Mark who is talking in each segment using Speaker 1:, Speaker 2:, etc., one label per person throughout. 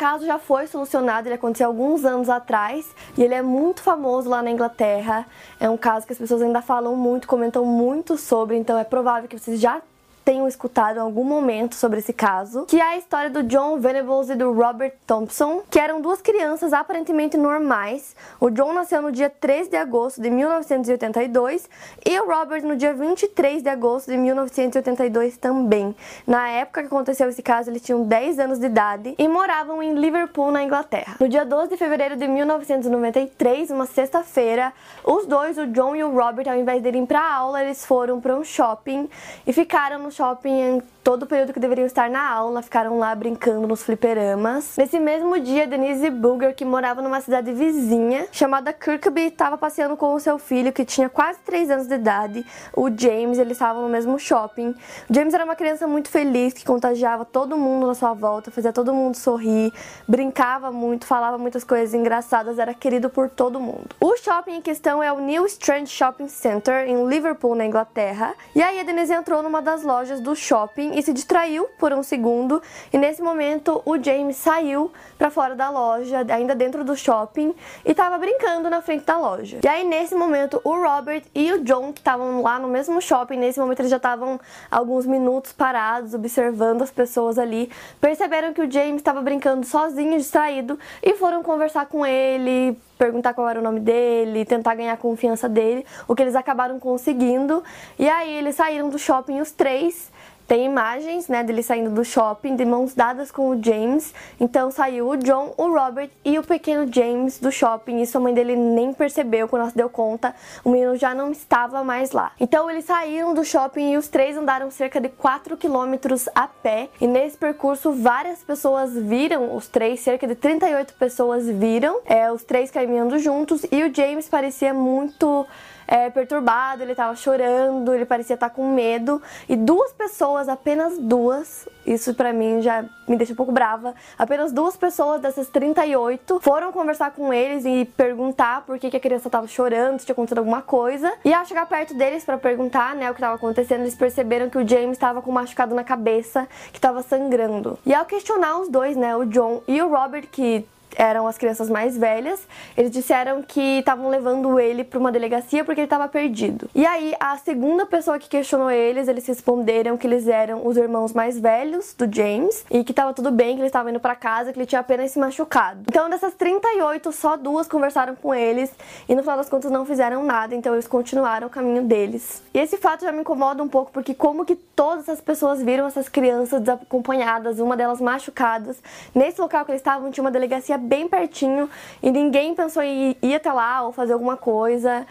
Speaker 1: caso já foi solucionado, ele aconteceu alguns anos atrás e ele é muito famoso lá na Inglaterra. É um caso que as pessoas ainda falam muito, comentam muito sobre, então é provável que vocês já tenham escutado em algum momento sobre esse caso, que é a história do John Venables e do Robert Thompson, que eram duas crianças aparentemente normais. O John nasceu no dia 3 de agosto de 1982 e o Robert no dia 23 de agosto de 1982 também. Na época que aconteceu esse caso, eles tinham 10 anos de idade e moravam em Liverpool, na Inglaterra. No dia 12 de fevereiro de 1993, uma sexta-feira, os dois, o John e o Robert, ao invés de irem para aula, eles foram para um shopping e ficaram no shopping todo o período que deveriam estar na aula, ficaram lá brincando nos fliperamas. Nesse mesmo dia, Denise Booger, que morava numa cidade vizinha chamada Kirkby, estava passeando com o seu filho, que tinha quase 3 anos de idade, o James, eles estavam no mesmo shopping. O James era uma criança muito feliz, que contagiava todo mundo na sua volta, fazia todo mundo sorrir, brincava muito, falava muitas coisas engraçadas, era querido por todo mundo. O shopping em questão é o New Strand Shopping Center, em Liverpool, na Inglaterra. E aí a Denise entrou numa das lojas do shopping e se distraiu por um segundo. E nesse momento o James saiu para fora da loja, ainda dentro do shopping, e estava brincando na frente da loja. E aí nesse momento o Robert e o John, que estavam lá no mesmo shopping, nesse momento eles já estavam alguns minutos parados observando as pessoas ali, perceberam que o James estava brincando sozinho, distraído, e foram conversar com ele, perguntar qual era o nome dele, tentar ganhar a confiança dele, o que eles acabaram conseguindo. E aí eles saíram do shopping os três. Tem imagens, né, dele saindo do shopping de mãos dadas com o James. Então saiu o John, o Robert e o pequeno James do shopping. Isso a mãe dele nem percebeu quando ela se deu conta. O menino já não estava mais lá. Então eles saíram do shopping e os três andaram cerca de 4 quilômetros a pé. E nesse percurso várias pessoas viram os três, cerca de 38 pessoas viram é, os três caminhando juntos. E o James parecia muito é, perturbado, ele tava chorando, ele parecia estar tá com medo. E duas pessoas, apenas duas, isso para mim já me deixa um pouco brava. Apenas duas pessoas dessas 38 foram conversar com eles e perguntar por que, que a criança tava chorando, se tinha acontecido alguma coisa. E ao chegar perto deles para perguntar, né, o que tava acontecendo, eles perceberam que o James estava com um machucado na cabeça, que tava sangrando. E ao questionar os dois, né, o John e o Robert, que eram as crianças mais velhas, eles disseram que estavam levando ele para uma delegacia porque ele estava perdido. E aí, a segunda pessoa que questionou eles, eles responderam que eles eram os irmãos mais velhos do James e que estava tudo bem, que eles estavam indo para casa, que ele tinha apenas se machucado. Então, dessas 38, só duas conversaram com eles e no final das contas não fizeram nada, então eles continuaram o caminho deles. E esse fato já me incomoda um pouco porque como que todas as pessoas viram essas crianças desacompanhadas, uma delas machucadas, nesse local que eles estavam tinha uma delegacia bem pertinho e ninguém pensou em ir até lá ou fazer alguma coisa.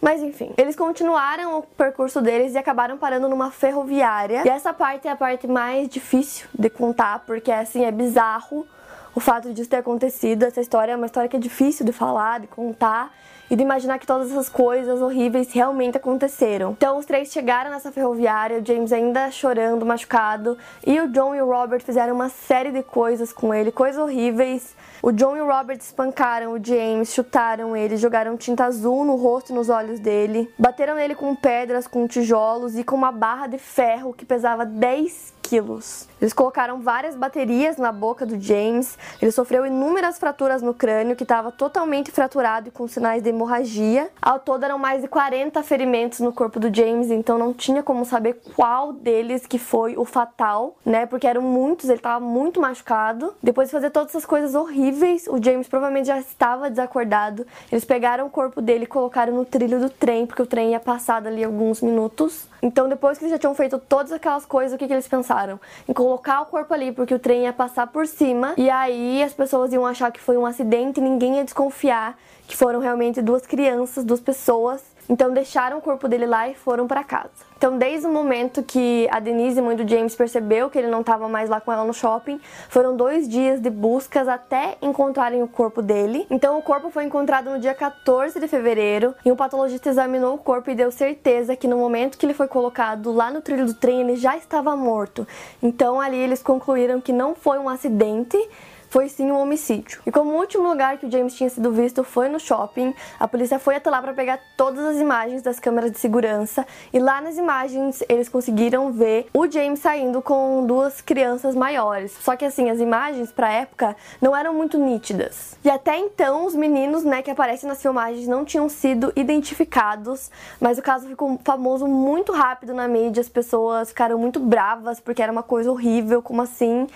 Speaker 1: Mas enfim, eles continuaram o percurso deles e acabaram parando numa ferroviária. E essa parte é a parte mais difícil de contar, porque assim é bizarro o fato disso ter acontecido. Essa história é uma história que é difícil de falar, de contar e de imaginar que todas essas coisas horríveis realmente aconteceram. Então os três chegaram nessa ferroviária, o James ainda chorando, machucado, e o John e o Robert fizeram uma série de coisas com ele, coisas horríveis. O John e o Robert espancaram o James, chutaram ele, jogaram tinta azul no rosto e nos olhos dele, bateram nele com pedras, com tijolos e com uma barra de ferro que pesava 10 quilos. Eles colocaram várias baterias na boca do James, ele sofreu inúmeras fraturas no crânio, que estava totalmente fraturado e com sinais de hemorragia. Ao todo eram mais de 40 ferimentos no corpo do James, então não tinha como saber qual deles que foi o fatal, né? Porque eram muitos, ele estava muito machucado. Depois de fazer todas essas coisas horríveis, o James provavelmente já estava desacordado. Eles pegaram o corpo dele e colocaram no trilho do trem, porque o trem ia passar dali alguns minutos. Então, depois que eles já tinham feito todas aquelas coisas, o que, que eles pensaram? Em colocar o corpo ali, porque o trem ia passar por cima, e aí as pessoas iam achar que foi um acidente e ninguém ia desconfiar que foram realmente duas crianças, duas pessoas Então deixaram o corpo dele lá e foram para casa. Então, desde o momento que a Denise, mãe do James, percebeu que ele não estava mais lá com ela no shopping, foram dois dias de buscas até encontrarem o corpo dele. Então, o corpo foi encontrado no dia 14 de fevereiro e um patologista examinou o corpo e deu certeza que no momento que ele foi colocado lá no trilho do trem, ele já estava morto. Então, ali eles concluíram que não foi um acidente foi sim um homicídio. E como o último lugar que o James tinha sido visto foi no shopping, a polícia foi até lá para pegar todas as imagens das câmeras de segurança e lá nas imagens eles conseguiram ver o James saindo com duas crianças maiores. Só que assim, as imagens para época não eram muito nítidas. E até então os meninos, né, que aparecem nas filmagens não tinham sido identificados, mas o caso ficou famoso muito rápido na mídia, as pessoas ficaram muito bravas porque era uma coisa horrível, como assim?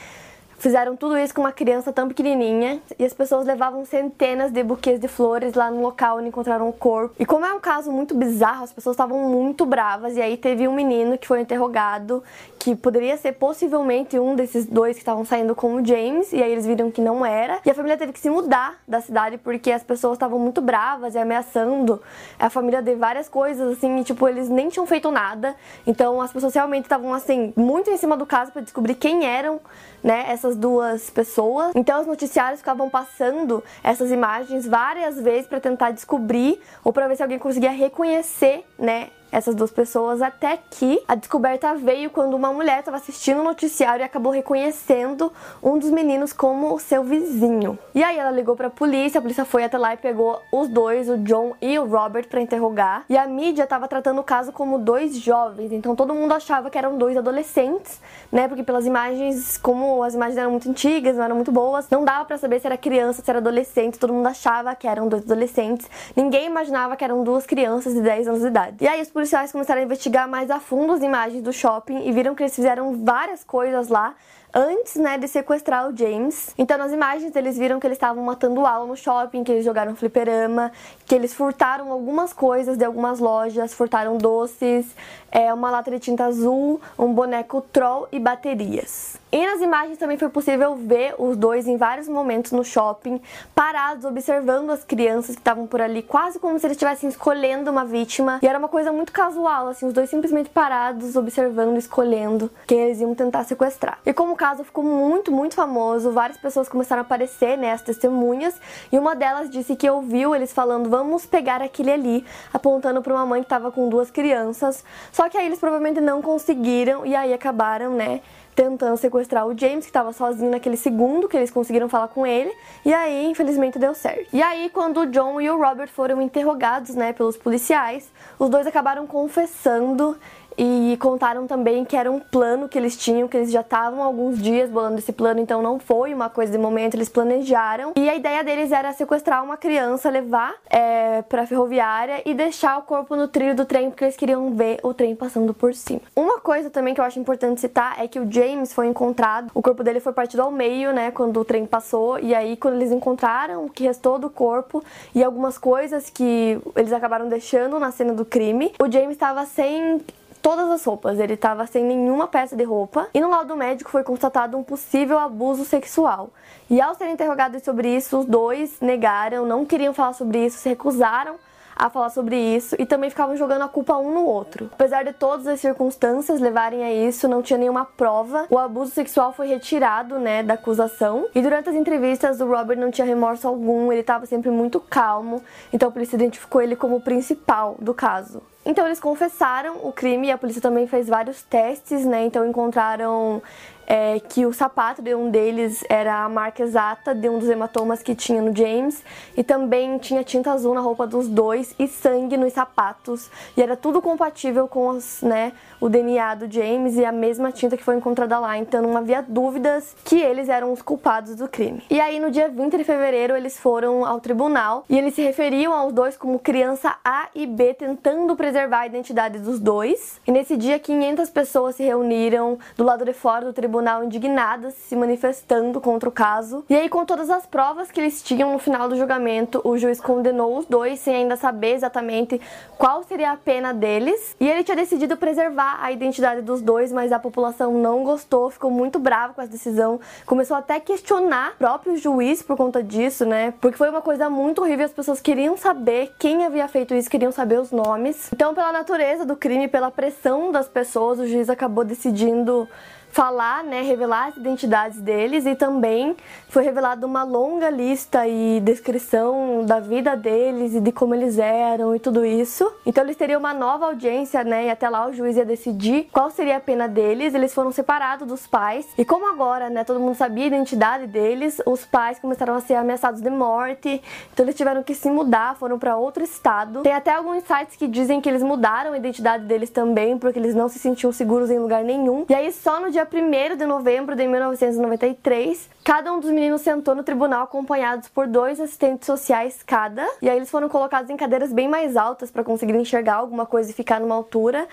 Speaker 1: Fizeram tudo isso com uma criança tão pequenininha e as pessoas levavam centenas de buquês de flores lá no local onde encontraram o corpo. E como é um caso muito bizarro, as pessoas estavam muito bravas e aí teve um menino que foi interrogado que poderia ser possivelmente um desses dois que estavam saindo com o James e aí eles viram que não era. E a família teve que se mudar da cidade porque as pessoas estavam muito bravas e ameaçando a família de várias coisas assim, e tipo, eles nem tinham feito nada. Então as pessoas realmente estavam assim muito em cima do caso para descobrir quem eram, né, essas essas duas pessoas. Então os noticiários ficavam passando essas imagens várias vezes para tentar descobrir ou para ver se alguém conseguia reconhecer, né, essas duas pessoas, até que a descoberta veio quando uma mulher estava assistindo o noticiário e acabou reconhecendo um dos meninos como o seu vizinho. E aí ela ligou para a polícia, a polícia foi até lá e pegou os dois, o John e o Robert, para interrogar. E a mídia estava tratando o caso como dois jovens, então todo mundo achava que eram dois adolescentes, né? Porque pelas imagens, como as imagens eram muito antigas, não eram muito boas, não dava para saber se era criança, se era adolescente, todo mundo achava que eram dois adolescentes. Ninguém imaginava que eram duas crianças de 10 anos de idade. E aí os policiais começaram a investigar mais a fundo as imagens do shopping e viram que eles fizeram várias coisas lá antes, né, de sequestrar o James. Então, nas imagens, eles viram que eles estavam matando aula no shopping, que eles jogaram fliperama, que eles furtaram algumas coisas de algumas lojas, furtaram doces, é, uma lata de tinta azul, um boneco troll e baterias. E nas imagens também foi possível ver os dois em vários momentos no shopping, parados, observando as crianças que estavam por ali, quase como se eles estivessem escolhendo uma vítima. E era uma coisa muito casual, assim, os dois simplesmente parados, observando, escolhendo quem eles iam tentar sequestrar. E como caso ficou muito, muito famoso. Várias pessoas começaram a aparecer, né, as testemunhas, e uma delas disse que ouviu eles falando: "Vamos pegar aquele ali", apontando para uma mãe que estava com duas crianças. Só que aí eles provavelmente não conseguiram e aí acabaram, né, tentando sequestrar o James, que estava sozinho naquele segundo que eles conseguiram falar com ele, e aí, infelizmente, deu certo. E aí, quando o John e o Robert foram interrogados, né, pelos policiais, os dois acabaram confessando e contaram também que era um plano que eles tinham, que eles já estavam alguns dias bolando esse plano, então não foi uma coisa de momento, eles planejaram. E a ideia deles era sequestrar uma criança, levar é, pra ferroviária e deixar o corpo no trilho do trem, porque eles queriam ver o trem passando por cima. Uma coisa também que eu acho importante citar é que o James foi encontrado, o corpo dele foi partido ao meio, né, quando o trem passou, e aí quando eles encontraram o que restou do corpo e algumas coisas que eles acabaram deixando na cena do crime, o James estava sem todas as roupas, ele estava sem nenhuma peça de roupa e no laudo médico foi constatado um possível abuso sexual. E ao serem interrogados sobre isso, os dois negaram, não queriam falar sobre isso, se recusaram a falar sobre isso e também ficavam jogando a culpa um no outro. Apesar de todas as circunstâncias levarem a isso, não tinha nenhuma prova. O abuso sexual foi retirado, né, da acusação. E durante as entrevistas, o Robert não tinha remorso algum, ele estava sempre muito calmo. Então a polícia identificou ele como o principal do caso. Então eles confessaram o crime e a polícia também fez vários testes, né? Então encontraram é, que o sapato de um deles era a marca exata de um dos hematomas que tinha no James e também tinha tinta azul na roupa dos dois e sangue nos sapatos e era tudo compatível com os, né, o DNA do James e a mesma tinta que foi encontrada lá, então não havia dúvidas que eles eram os culpados do crime. E aí no dia 20 de fevereiro eles foram ao tribunal e eles se referiam aos dois como criança A e B tentando preservar a identidade dos dois. E nesse dia 500 pessoas se reuniram do lado de fora do tribunal tribunal indignadas, se manifestando contra o caso. E aí, com todas as provas que eles tinham no final do julgamento, o juiz condenou os dois sem ainda saber exatamente qual seria a pena deles. E ele tinha decidido preservar a identidade dos dois, mas a população não gostou, ficou muito bravo com essa decisão, começou até a questionar o próprio juiz por conta disso, né? Porque foi uma coisa muito horrível, as pessoas queriam saber quem havia feito isso, queriam saber os nomes. Então, pela natureza do crime, pela pressão das pessoas, o juiz acabou decidindo falar, né, revelar as identidades deles e também foi revelada uma longa lista e descrição da vida deles e de como eles eram e tudo isso. Então eles teriam uma nova audiência, né, e até lá o juiz ia decidir qual seria a pena deles. Eles foram separados dos pais e como agora, né, todo mundo sabia a identidade deles, os pais começaram a ser ameaçados de morte. Então eles tiveram que se mudar, foram para outro estado. Tem até alguns sites que dizem que eles mudaram a identidade deles também porque eles não se sentiam seguros em lugar nenhum. E aí só no dia 1 de novembro de 1993, cada um dos meninos sentou no tribunal acompanhados por dois assistentes sociais cada, e aí eles foram colocados em cadeiras bem mais altas para conseguir enxergar alguma coisa e ficar numa altura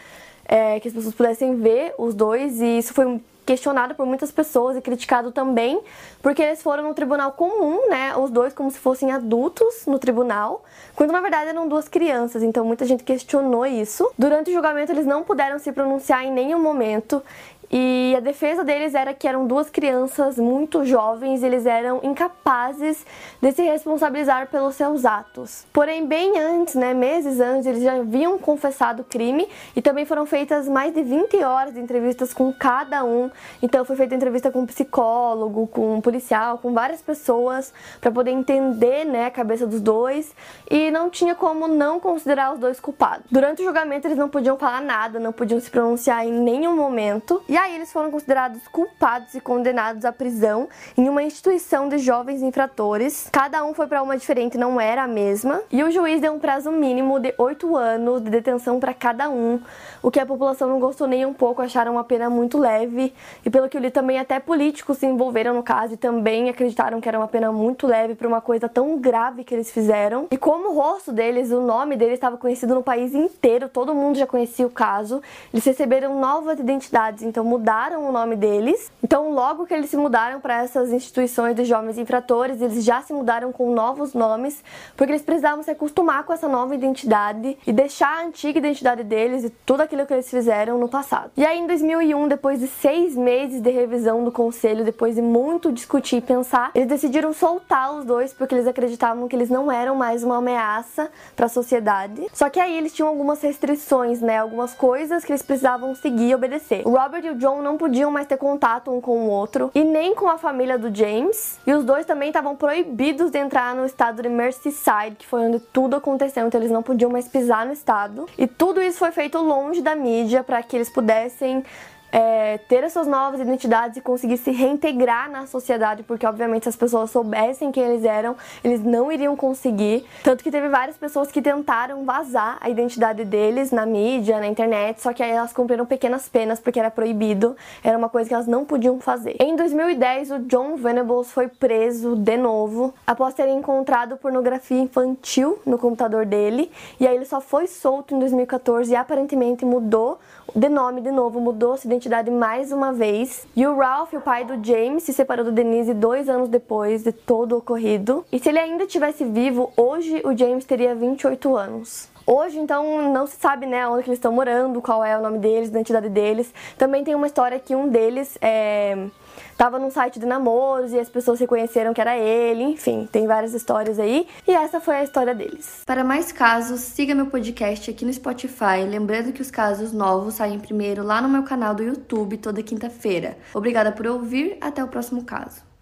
Speaker 1: é, que as pessoas pudessem ver os dois, e isso foi questionado por muitas pessoas e criticado também, porque eles foram no tribunal comum, né, os dois como se fossem adultos no tribunal, quando na verdade eram duas crianças, então muita gente questionou isso. Durante o julgamento eles não puderam se pronunciar em nenhum momento e a defesa deles era que eram duas crianças muito jovens, eles eram incapazes de se responsabilizar pelos seus atos. Porém, bem antes, né, meses antes, eles já haviam confessado o crime e também foram feitas mais de 20 horas de entrevistas com cada um. Então foi feita entrevista com um psicólogo, com um policial, com várias pessoas para poder entender, né, a cabeça dos dois e não tinha como não considerar os dois culpados. Durante o julgamento eles não podiam falar nada, não podiam se pronunciar em nenhum momento. E aí eles foram considerados culpados e condenados à prisão em uma instituição de jovens infratores. Cada um foi para uma diferente, não era a mesma. E o juiz deu um prazo mínimo de oito anos de detenção para cada um, o que a população não gostou nem um pouco, acharam uma pena muito leve. E pelo que eu li também até políticos se envolveram no caso e também acreditaram que era uma pena muito leve para uma coisa tão grave que eles fizeram. E como o rosto deles, o nome deles estava conhecido no país inteiro, todo mundo já conhecia o caso, eles receberam novas identidades, então mudaram o nome deles. Então, logo que eles se mudaram para essas instituições de jovens infratores, eles já se mudaram com novos nomes, porque eles precisavam se acostumar com essa nova identidade e deixar a antiga identidade deles e tudo aquilo que eles fizeram no passado. E aí, em 2001, depois de seis meses de revisão do conselho, depois de muito discutir e pensar, eles decidiram soltar os dois porque eles acreditavam que eles não eram mais uma ameaça para a sociedade. Só que aí eles tinham algumas restrições, né? Algumas coisas que eles precisavam seguir e obedecer. O Robert e o John não podiam mais ter contato um com o outro e nem com a família do James. E os dois também estavam proibidos de entrar no estado de Merseyside, que foi onde tudo aconteceu, então eles não podiam mais pisar no estado. E tudo isso foi feito longe da mídia para que eles pudessem é, ter as suas novas identidades e conseguir se reintegrar na sociedade, porque obviamente se as pessoas soubessem quem eles eram, eles não iriam conseguir. Tanto que teve várias pessoas que tentaram vazar a identidade deles na mídia, na internet, só que aí elas cumpriram pequenas penas porque era proibido, era uma coisa que elas não podiam fazer. Em 2010, o John Venables foi preso de novo após ter encontrado pornografia infantil no computador dele, e aí ele só foi solto em 2014 e aparentemente mudou de nome de novo, mudou sua identidade mais uma vez. E o Ralph, o pai do James, se separou do Denise dois anos depois de todo o ocorrido. E se ele ainda tivesse vivo, hoje o James teria 28 anos. Hoje, então, não se sabe, né, onde eles estão morando, qual é o nome deles, a identidade deles. Também tem uma história que um deles é tava num site de namoros e as pessoas reconheceram que era ele, enfim, tem várias histórias aí. E essa foi a história deles. Para mais casos, siga meu podcast aqui no Spotify, lembrando que os casos novos saem primeiro lá no meu canal do YouTube toda quinta-feira. Obrigada por ouvir, até o próximo caso.